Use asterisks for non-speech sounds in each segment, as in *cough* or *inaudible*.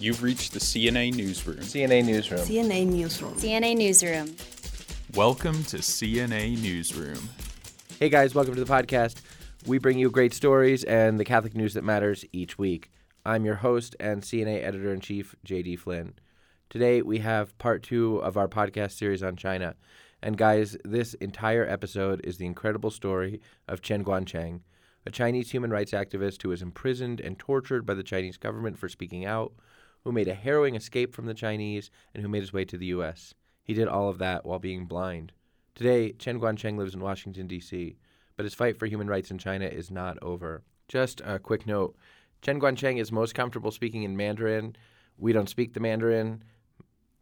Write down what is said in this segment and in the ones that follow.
You've reached the CNA Newsroom. CNA Newsroom. CNA Newsroom. CNA Newsroom. Welcome to CNA Newsroom. Hey guys, welcome to the podcast. We bring you great stories and the Catholic news that matters each week. I'm your host and CNA editor in chief, JD Flynn. Today we have part two of our podcast series on China. And guys, this entire episode is the incredible story of Chen Guangcheng, a Chinese human rights activist who was imprisoned and tortured by the Chinese government for speaking out, who made a harrowing escape from the Chinese, and who made his way to the U.S. He did all of that while being blind. Today, Chen Guangcheng lives in Washington, D.C., but his fight for human rights in China is not over. Just a quick note Chen Guangcheng is most comfortable speaking in Mandarin. We don't speak the Mandarin.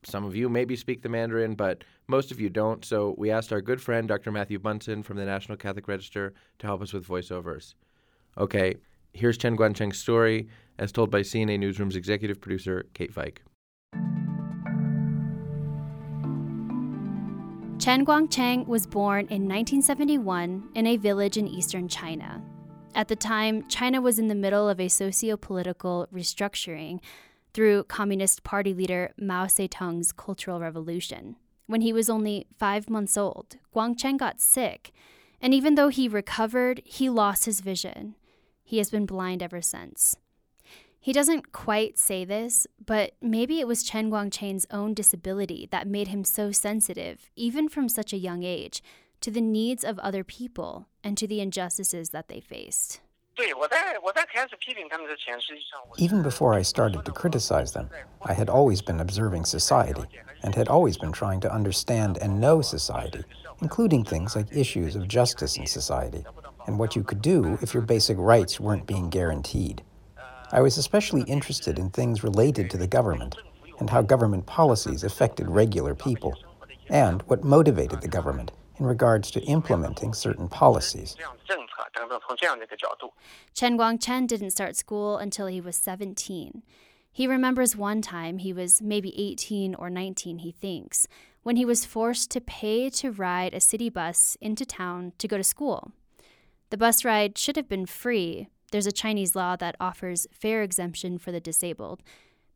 Some of you maybe speak the Mandarin, but most of you don't. So we asked our good friend, Dr. Matthew Bunson from the National Catholic Register, to help us with voiceovers. Okay, here's Chen Guangcheng's story, as told by CNA Newsroom's executive producer, Kate Veik. Chen Guangcheng was born in 1971 in a village in eastern China. At the time, China was in the middle of a socio political restructuring through Communist Party leader Mao Zedong's Cultural Revolution. When he was only five months old, Guangcheng got sick, and even though he recovered, he lost his vision. He has been blind ever since. He doesn't quite say this, but maybe it was Chen Guangcheng's own disability that made him so sensitive, even from such a young age, to the needs of other people and to the injustices that they faced. Even before I started to criticize them, I had always been observing society and had always been trying to understand and know society, including things like issues of justice in society and what you could do if your basic rights weren't being guaranteed. I was especially interested in things related to the government and how government policies affected regular people, and what motivated the government in regards to implementing certain policies. Chen Guangcheng didn't start school until he was 17. He remembers one time he was maybe 18 or 19, he thinks, when he was forced to pay to ride a city bus into town to go to school. The bus ride should have been free. There's a Chinese law that offers fare exemption for the disabled,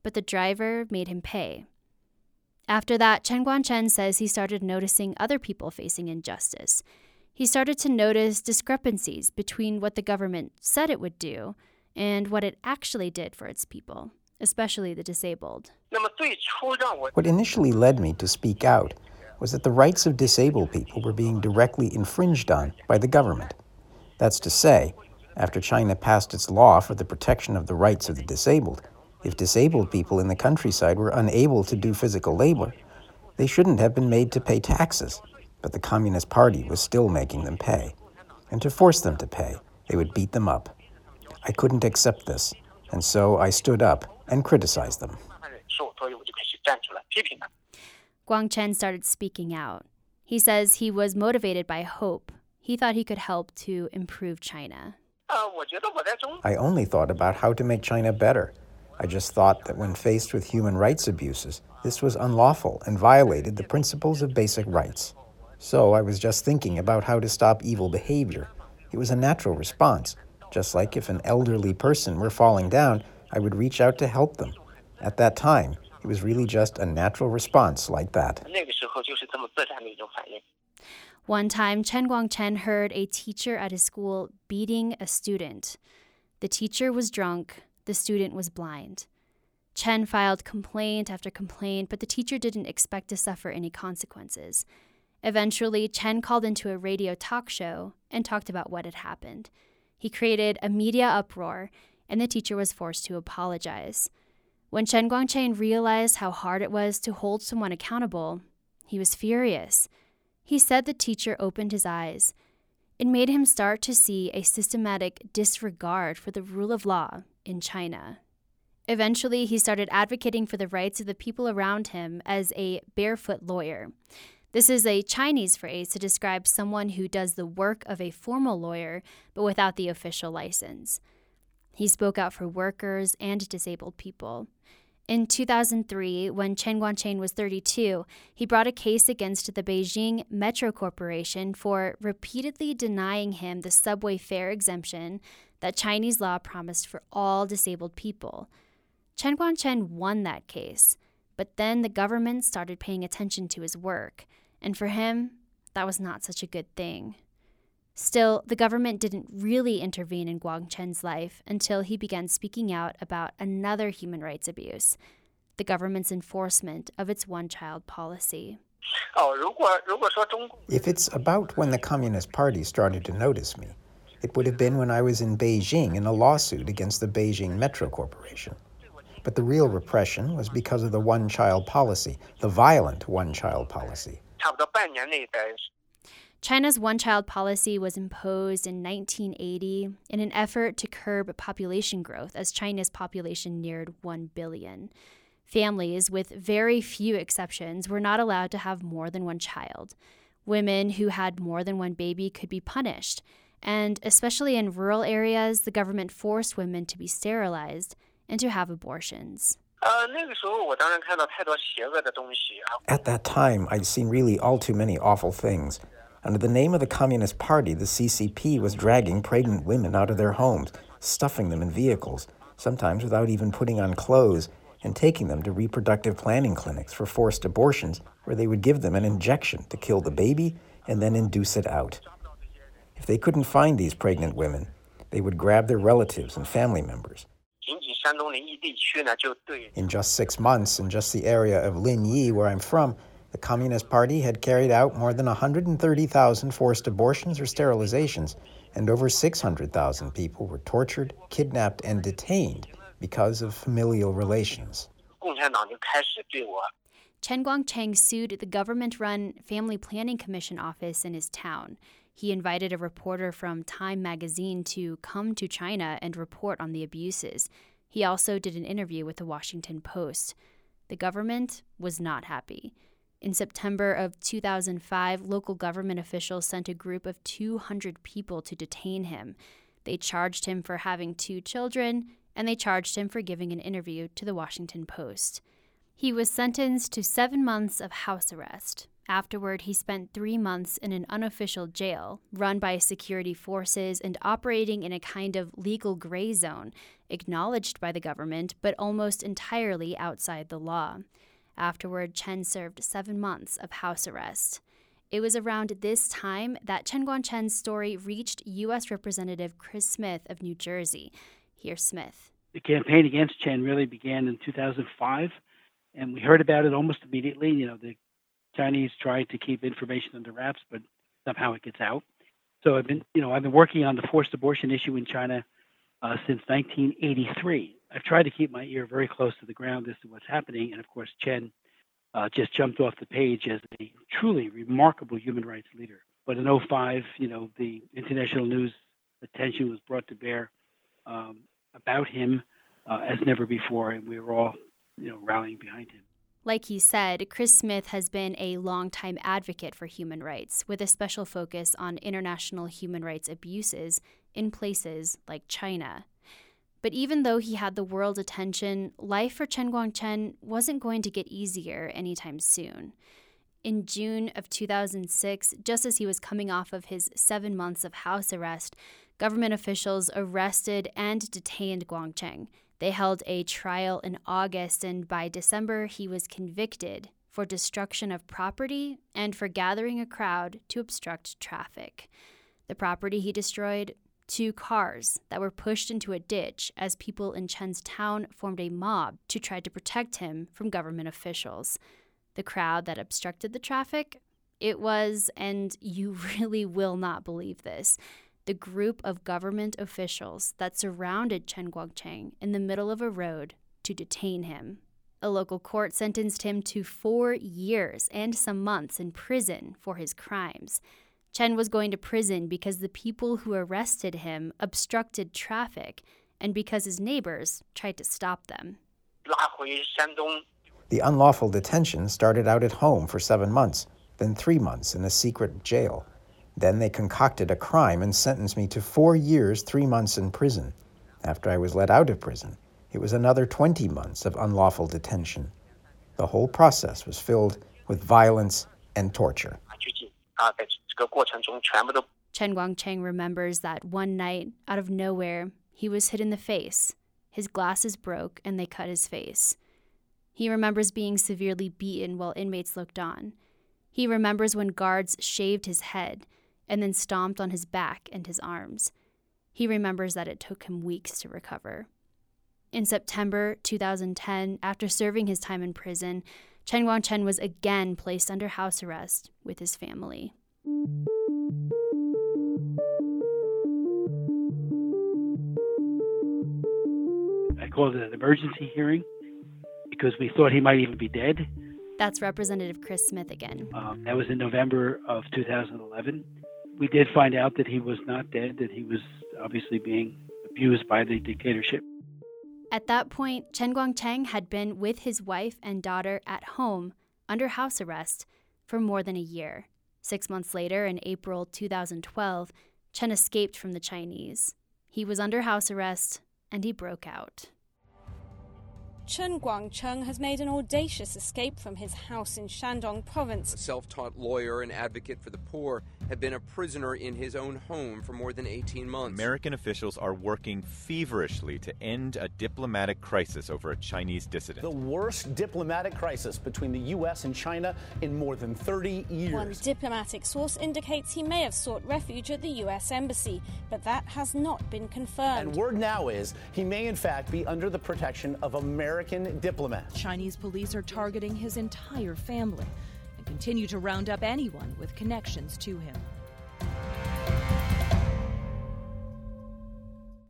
but the driver made him pay. After that, Chen Guangcheng says he started noticing other people facing injustice. He started to notice discrepancies between what the government said it would do and what it actually did for its people, especially the disabled. What initially led me to speak out was that the rights of disabled people were being directly infringed on by the government. That's to say, after China passed its law for the protection of the rights of the disabled, if disabled people in the countryside were unable to do physical labor, they shouldn't have been made to pay taxes, but the Communist Party was still making them pay. And to force them to pay, they would beat them up. I couldn't accept this, and so I stood up and criticized them. Guangcheng started speaking out. He says he was motivated by hope. He thought he could help to improve China. I only thought about how to make China better. I just thought that when faced with human rights abuses, this was unlawful and violated the principles of basic rights. So I was just thinking about how to stop evil behavior. It was a natural response. Just like if an elderly person were falling down, I would reach out to help them. At that time, it was really just a natural response like that. One time, Chen Guangcheng heard a teacher at his school beating a student. The teacher was drunk, the student was blind. Chen filed complaint after complaint, but the teacher didn't expect to suffer any consequences. Eventually, Chen called into a radio talk show and talked about what had happened. He created a media uproar, and the teacher was forced to apologize. When Chen Guangcheng realized how hard it was to hold someone accountable, he was furious. He said the teacher opened his eyes. It made him start to see a systematic disregard for the rule of law in China. Eventually, he started advocating for the rights of the people around him as a barefoot lawyer. This is a Chinese phrase to describe someone who does the work of a formal lawyer but without the official license. He spoke out for workers and disabled people. In 2003, when Chen Guangcheng was 32, he brought a case against the Beijing Metro Corporation for repeatedly denying him the subway fare exemption that Chinese law promised for all disabled people. Chen Guangcheng won that case, but then the government started paying attention to his work, and for him, that was not such a good thing. Still, the government didn't really intervene in Guangcheng's life until he began speaking out about another human rights abuse the government's enforcement of its one child policy. Oh, if it's about when the Communist Party started to notice me, it would have been when I was in Beijing in a lawsuit against the Beijing Metro Corporation. But the real repression was because of the one child policy, the violent one child policy. China's one child policy was imposed in 1980 in an effort to curb population growth as China's population neared 1 billion. Families, with very few exceptions, were not allowed to have more than one child. Women who had more than one baby could be punished, and especially in rural areas, the government forced women to be sterilized and to have abortions. Uh, At that time, I'd seen really all too many awful things. Under the name of the Communist Party, the CCP was dragging pregnant women out of their homes, stuffing them in vehicles, sometimes without even putting on clothes, and taking them to reproductive planning clinics for forced abortions, where they would give them an injection to kill the baby and then induce it out. If they couldn't find these pregnant women, they would grab their relatives and family members. In just six months, in just the area of Linyi, where I'm from, the Communist Party had carried out more than 130,000 forced abortions or sterilizations, and over 600,000 people were tortured, kidnapped, and detained because of familial relations. Chen Guangcheng sued the government run Family Planning Commission office in his town. He invited a reporter from Time magazine to come to China and report on the abuses. He also did an interview with the Washington Post. The government was not happy. In September of 2005, local government officials sent a group of 200 people to detain him. They charged him for having two children, and they charged him for giving an interview to the Washington Post. He was sentenced to seven months of house arrest. Afterward, he spent three months in an unofficial jail run by security forces and operating in a kind of legal gray zone, acknowledged by the government, but almost entirely outside the law. Afterward, Chen served seven months of house arrest. It was around this time that Chen Guangcheng's story reached U.S. Representative Chris Smith of New Jersey. Here's Smith. The campaign against Chen really began in 2005, and we heard about it almost immediately. You know, the Chinese tried to keep information under wraps, but somehow it gets out. So I've been, you know, I've been working on the forced abortion issue in China uh, since 1983. I've tried to keep my ear very close to the ground as to what's happening. And of course, Chen uh, just jumped off the page as a truly remarkable human rights leader. But in 05, you know, the international news attention was brought to bear um, about him uh, as never before, and we were all, you know, rallying behind him. Like he said, Chris Smith has been a longtime advocate for human rights, with a special focus on international human rights abuses in places like China. But even though he had the world's attention, life for Chen Guangcheng wasn't going to get easier anytime soon. In June of 2006, just as he was coming off of his seven months of house arrest, government officials arrested and detained Guangcheng. They held a trial in August, and by December, he was convicted for destruction of property and for gathering a crowd to obstruct traffic. The property he destroyed two cars that were pushed into a ditch as people in Chen's town formed a mob to try to protect him from government officials. The crowd that obstructed the traffic, it was, and you *laughs* really will not believe this, the group of government officials that surrounded Chen Guangcheng in the middle of a road to detain him. A local court sentenced him to four years and some months in prison for his crimes. Chen was going to prison because the people who arrested him obstructed traffic and because his neighbors tried to stop them. The unlawful detention started out at home for seven months, then three months in a secret jail. Then they concocted a crime and sentenced me to four years, three months in prison. After I was let out of prison, it was another 20 months of unlawful detention. The whole process was filled with violence and torture. Chen Guangcheng remembers that one night, out of nowhere, he was hit in the face His glasses broke and they cut his face. He remembers being severely beaten while inmates looked on. He remembers when guards shaved his head and then stomped on his back and his arms. He remembers that it took him weeks to recover. In September 2010, after serving his time in prison, Chen Guangcheng was again placed under house arrest with his family. Called it an emergency hearing because we thought he might even be dead. That's Representative Chris Smith again. Um, that was in November of 2011. We did find out that he was not dead, that he was obviously being abused by the dictatorship. At that point, Chen Guangcheng had been with his wife and daughter at home under house arrest for more than a year. Six months later, in April 2012, Chen escaped from the Chinese. He was under house arrest and he broke out. Chen Guangcheng has made an audacious escape from his house in Shandong province. A self taught lawyer and advocate for the poor had been a prisoner in his own home for more than 18 months. American officials are working feverishly to end a diplomatic crisis over a Chinese dissident. The worst diplomatic crisis between the U.S. and China in more than 30 years. One diplomatic source indicates he may have sought refuge at the U.S. Embassy, but that has not been confirmed. And word now is he may, in fact, be under the protection of American American diplomat. Chinese police are targeting his entire family and continue to round up anyone with connections to him.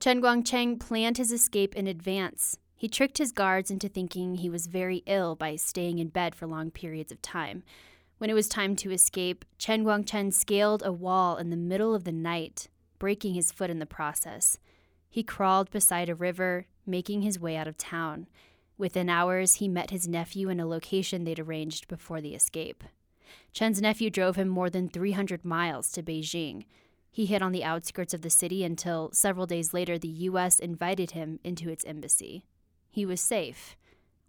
Chen Guangcheng planned his escape in advance. He tricked his guards into thinking he was very ill by staying in bed for long periods of time. When it was time to escape, Chen Guangcheng scaled a wall in the middle of the night, breaking his foot in the process. He crawled beside a river, making his way out of town. Within hours, he met his nephew in a location they'd arranged before the escape. Chen's nephew drove him more than 300 miles to Beijing. He hid on the outskirts of the city until several days later the U.S. invited him into its embassy. He was safe,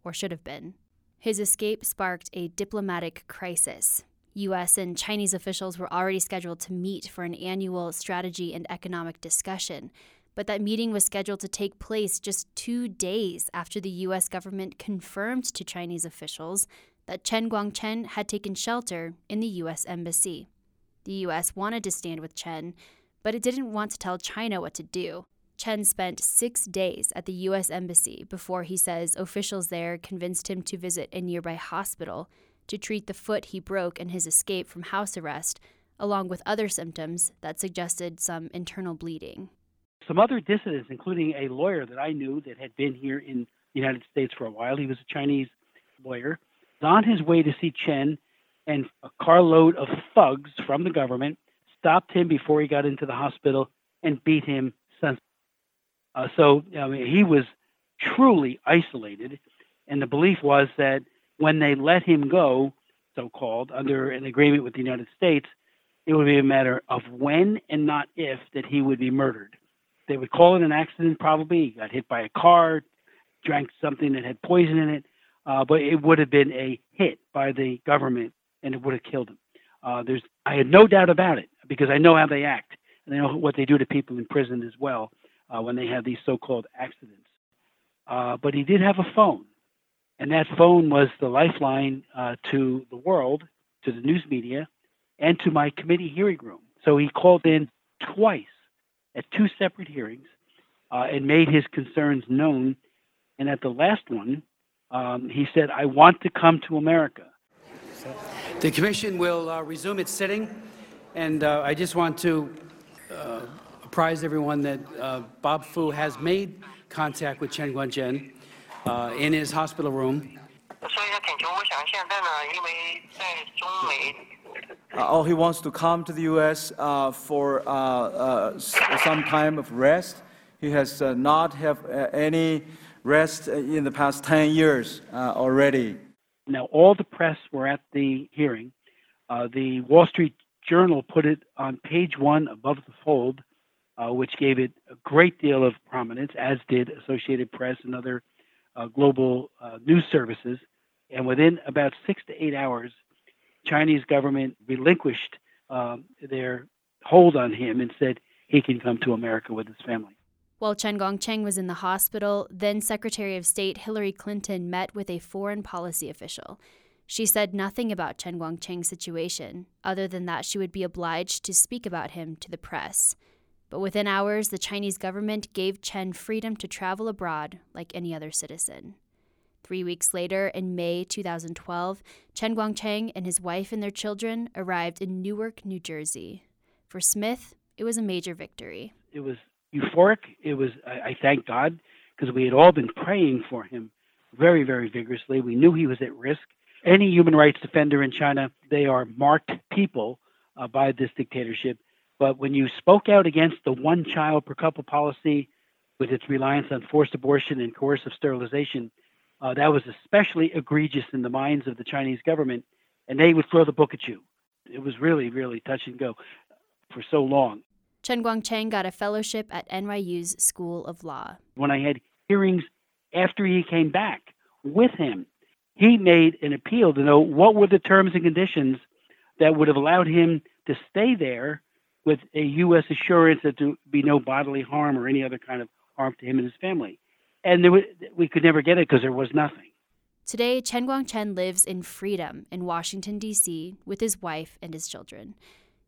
or should have been. His escape sparked a diplomatic crisis. U.S. and Chinese officials were already scheduled to meet for an annual strategy and economic discussion, but that meeting was scheduled to take place just two days after the U.S. government confirmed to Chinese officials that Chen Guangcheng had taken shelter in the U.S. Embassy. The U.S. wanted to stand with Chen, but it didn't want to tell China what to do. Chen spent six days at the U.S. Embassy before he says officials there convinced him to visit a nearby hospital to treat the foot he broke in his escape from house arrest, along with other symptoms that suggested some internal bleeding some other dissidents, including a lawyer that I knew that had been here in the United States for a while. He was a Chinese lawyer. On his way to see Chen, and a carload of thugs from the government stopped him before he got into the hospital and beat him senseless. Uh, so I mean, he was truly isolated, and the belief was that when they let him go, so-called under an agreement with the United States, it would be a matter of when and not if that he would be murdered they would call it an accident probably. He got hit by a car, drank something that had poison in it, uh, but it would have been a hit by the government and it would have killed him. Uh, there's, I had no doubt about it because I know how they act and I know what they do to people in prison as well uh, when they have these so-called accidents. Uh, but he did have a phone, and that phone was the lifeline uh, to the world, to the news media, and to my committee hearing room. So he called in twice at two separate hearings uh, and made his concerns known. And at the last one, um, he said, I want to come to America. The commission will uh, resume its sitting, and uh, I just want to uh, apprise everyone that uh, Bob Fu has made contact with Chen Guangcheng uh, in his hospital room. Uh, oh, he wants to come to the U.S. Uh, for uh, uh some time of rest. He has uh, not uh, any rest in the past 10 years already. Now, all the press were at the hearing. the Wall Street Journal put it on page one above the fold, which gave it a great deal of prominence, as did Associated Press and other global news services. And within about six to eight hours, Chinese government relinquished um, their hold on him and said he can come to America with his family. While Chen Guangcheng was in the hospital, then Secretary of State Hillary Clinton met with a foreign policy official. She said nothing about Chen Guangcheng's situation, other than that she would be obliged to speak about him to the press. But within hours, the Chinese government gave Chen freedom to travel abroad like any other citizen. Three weeks later, in May 2012, Chen Guangcheng and his wife and their children arrived in Newark, New Jersey. For Smith, it was a major victory. It was euphoric. It was, I, I thank God, because we had all been praying for him very, very vigorously. We knew he was at risk. Any human rights defender in China, they are marked people uh, by this dictatorship. But when you spoke out against the one child per couple policy with its reliance on forced abortion and coercive sterilization, uh, that was especially egregious in the minds of the Chinese government, and they would throw the book at you. It was really, really touch and go for so long. Chen Guangcheng got a fellowship at NYU's School of Law. When I had hearings after he came back with him, he made an appeal to know what were the terms and conditions that would have allowed him to stay there with a U.S. assurance that there would be no bodily harm or any other kind of harm to him and his family and was, we could never get it because there was nothing. Today, Chen Guangcheng lives in freedom in Washington, D.C., with his wife and his children.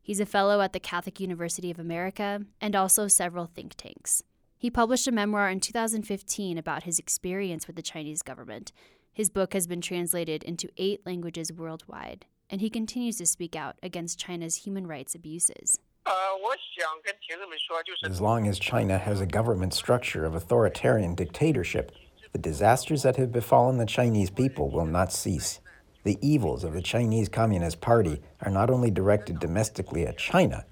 He's a fellow at the Catholic University of America and also several think tanks. He published a memoir in 2015 about his experience with the Chinese government. His book has been translated into eight languages worldwide, and he continues to speak out against China's human rights abuses. Uh, as long as China has a government structure of authoritarian dictatorship, the disasters that have befallen the Chinese people will not cease. The evils of the Chinese Communist Party are not only directed domestically at China,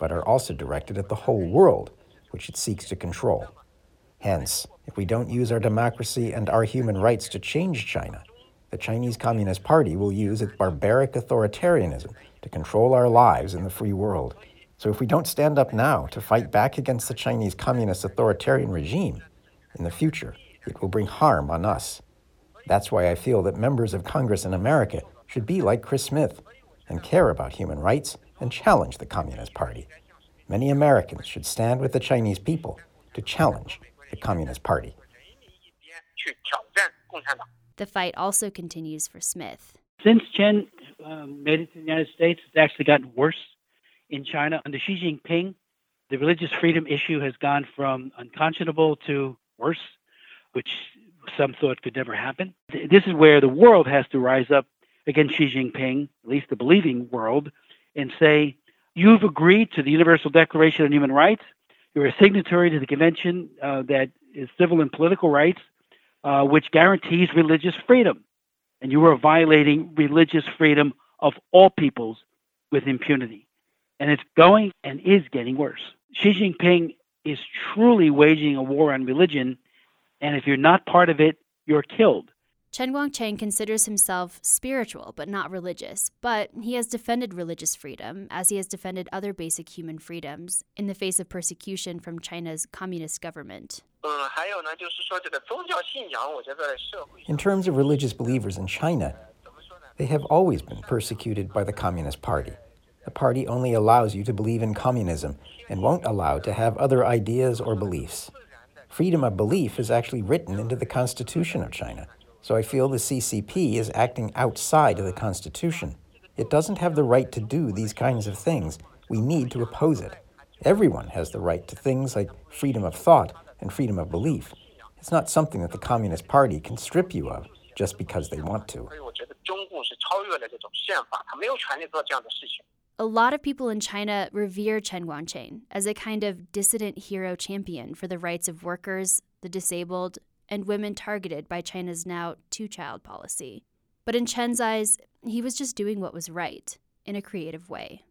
but are also directed at the whole world, which it seeks to control. Hence, if we don't use our democracy and our human rights to change China, the Chinese Communist Party will use its barbaric authoritarianism to control our lives in the free world. So if we don't stand up now to fight back against the Chinese Communist authoritarian regime, in the future, it will bring harm on us. That's why I feel that members of Congress in America should be like Chris Smith and care about human rights and challenge the Communist Party. Many Americans should stand with the Chinese people to challenge the Communist Party. The fight also continues for Smith. Since Chen uh, made it to the United States, it's actually gotten worse in China. Under Xi Jinping, the religious freedom issue has gone from unconscionable to worse, which some thought could never happen. This is where the world has to rise up against Xi Jinping, at least the believing world, and say, You've agreed to the Universal Declaration on Human Rights. You're a signatory to the convention uh, that is civil and political rights, uh, which guarantees religious freedom. And you are violating religious freedom of all peoples with impunity and it's going and is getting worse. Xi Jinping is truly waging a war on religion, and if you're not part of it, you're killed. Chen Guangcheng considers himself spiritual but not religious, but he has defended religious freedom as he has defended other basic human freedoms in the face of persecution from China's communist government. Uh, in terms of religious believers in China, they have always been persecuted by the Communist Party. The party only allows you to believe in communism and won't allow to have other ideas or beliefs. Freedom of belief is actually written into the Constitution of China, so I feel the CCP is acting outside of the Constitution. It doesn't have the right to do these kinds of things. We need to oppose it. Everyone has the right to things like freedom of thought and freedom of belief. It's not something that the Communist Party can strip you of just because they want to. A lot of people in China revere Chen Guangcheng as a kind of dissident hero champion for the rights of workers, the disabled, and women targeted by China's now two child policy. But in Chen's eyes, he was just doing what was right in a creative way.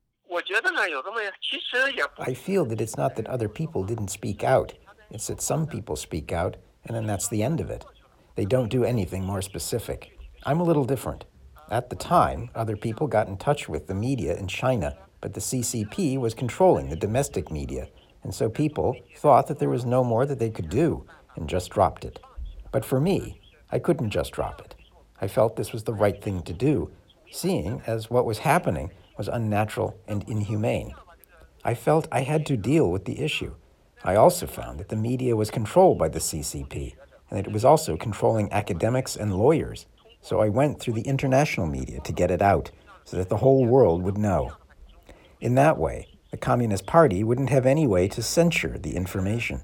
I feel that it's not that other people didn't speak out, it's that some people speak out, and then that's the end of it. They don't do anything more specific. I'm a little different. At the time, other people got in touch with the media in China, but the CCP was controlling the domestic media, and so people thought that there was no more that they could do and just dropped it. But for me, I couldn't just drop it. I felt this was the right thing to do, seeing as what was happening was unnatural and inhumane. I felt I had to deal with the issue. I also found that the media was controlled by the CCP and that it was also controlling academics and lawyers. So I went through the international media to get it out so that the whole world would know. In that way, the Communist Party wouldn't have any way to censure the information.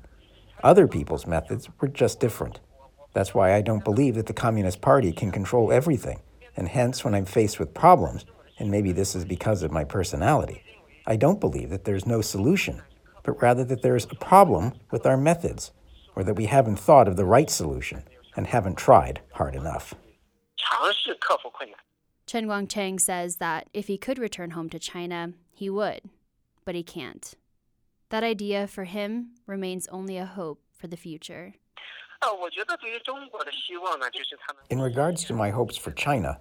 Other people's methods were just different. That's why I don't believe that the Communist Party can control everything, and hence, when I'm faced with problems, and maybe this is because of my personality, I don't believe that there's no solution, but rather that there's a problem with our methods, or that we haven't thought of the right solution and haven't tried hard enough. Chen Guangcheng says that if he could return home to China, he would, but he can't. That idea for him remains only a hope for the future. In regards to my hopes for China,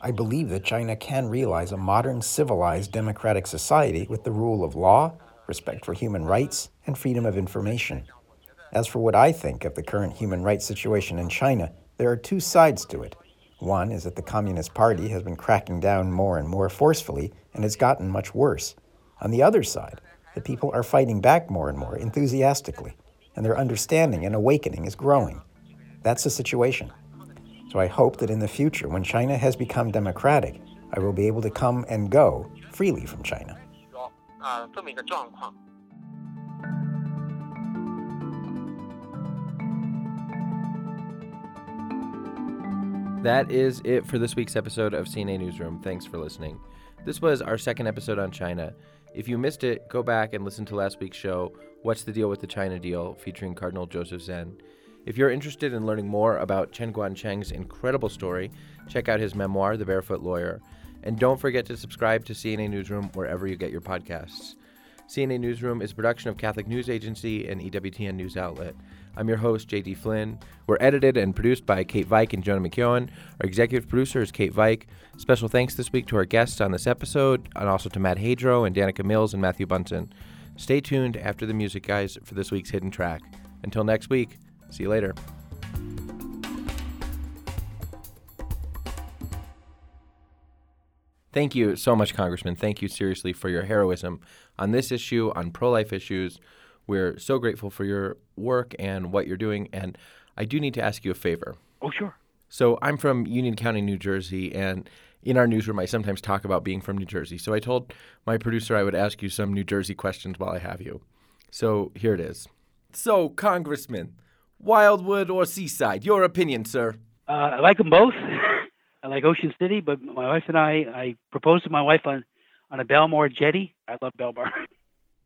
I believe that China can realize a modern, civilized, democratic society with the rule of law, respect for human rights, and freedom of information. As for what I think of the current human rights situation in China, there are two sides to it. One is that the Communist Party has been cracking down more and more forcefully and has gotten much worse. On the other side, the people are fighting back more and more enthusiastically, and their understanding and awakening is growing. That's the situation. So I hope that in the future, when China has become democratic, I will be able to come and go freely from China. That is it for this week's episode of CNA Newsroom. Thanks for listening. This was our second episode on China. If you missed it, go back and listen to last week's show, What's the Deal with the China Deal, featuring Cardinal Joseph Zen. If you're interested in learning more about Chen Guangcheng's incredible story, check out his memoir, The Barefoot Lawyer. And don't forget to subscribe to CNA Newsroom wherever you get your podcasts. CNA Newsroom is a production of Catholic News Agency and EWTN News Outlet. I'm your host, JD Flynn. We're edited and produced by Kate Veik and Jonah McKeown. Our executive producer is Kate Veik. Special thanks this week to our guests on this episode, and also to Matt Hadro and Danica Mills and Matthew Bunson. Stay tuned after the music, guys, for this week's hidden track. Until next week, see you later. Thank you so much, Congressman. Thank you seriously for your heroism on this issue, on pro life issues. We're so grateful for your work and what you're doing. And I do need to ask you a favor. Oh, sure. So I'm from Union County, New Jersey, and in our newsroom, I sometimes talk about being from New Jersey. So I told my producer I would ask you some New Jersey questions while I have you. So here it is. So, Congressman, Wildwood or Seaside? Your opinion, sir. Uh, I like them both. *laughs* I like Ocean City, but my wife and I, I proposed to my wife on, on a Belmar jetty. I love Belmar. *laughs*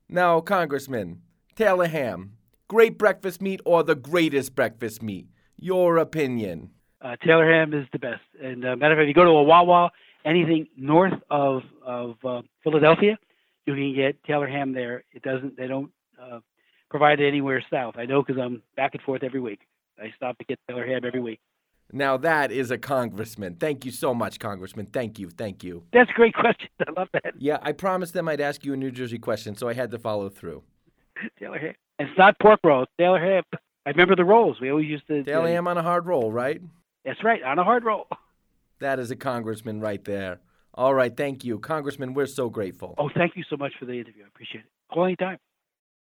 Now, Congressman, Taylor ham, great breakfast meat or the greatest breakfast meat? Your opinion. Uh, Taylor ham is the best. And uh, matter of fact, if you go to a Wawa, anything north of of uh, Philadelphia, you can get Taylor ham there. It doesn't. They don't uh, provide it anywhere south. I know because I'm back and forth every week. I stop to get Taylor ham every week. Now that is a congressman. Thank you so much, Congressman. Thank you. Thank you. That's a great *laughs* question. I love that. Yeah, I promised them I'd ask you a New Jersey question, so I had to follow through. *laughs* Taylor ham. It's not pork rolls. Taylor ham. I remember the rolls. We always used to. Taylor ham on a hard roll, right? That's right, on a hard roll. *laughs* That is a congressman right there. All right, thank you. Congressman, we're so grateful. Oh, thank you so much for the interview. I appreciate it. Call anytime.